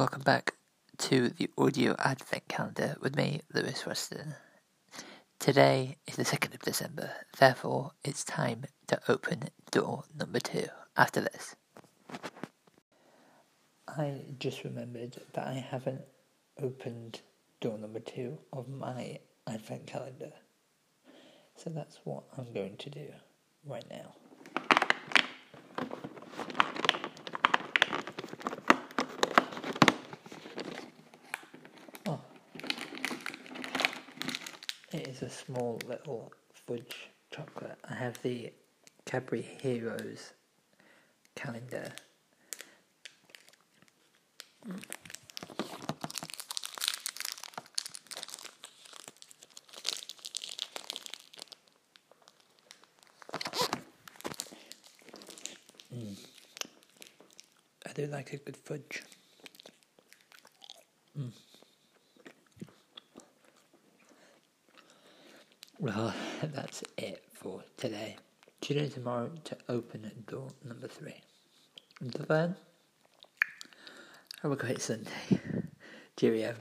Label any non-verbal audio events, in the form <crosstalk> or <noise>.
Welcome back to the audio advent calendar with me, Lewis Ruston. Today is the 2nd of December, therefore, it's time to open door number two after this. I just remembered that I haven't opened door number two of my advent calendar, so that's what I'm going to do right now. It is a small little fudge chocolate. I have the Cadbury Heroes calendar. Mm. I do like a good fudge. Mm. Well, <laughs> that's it for today. Tune in tomorrow to open door number three. Until then, have a great Sunday. <laughs> Cheerio.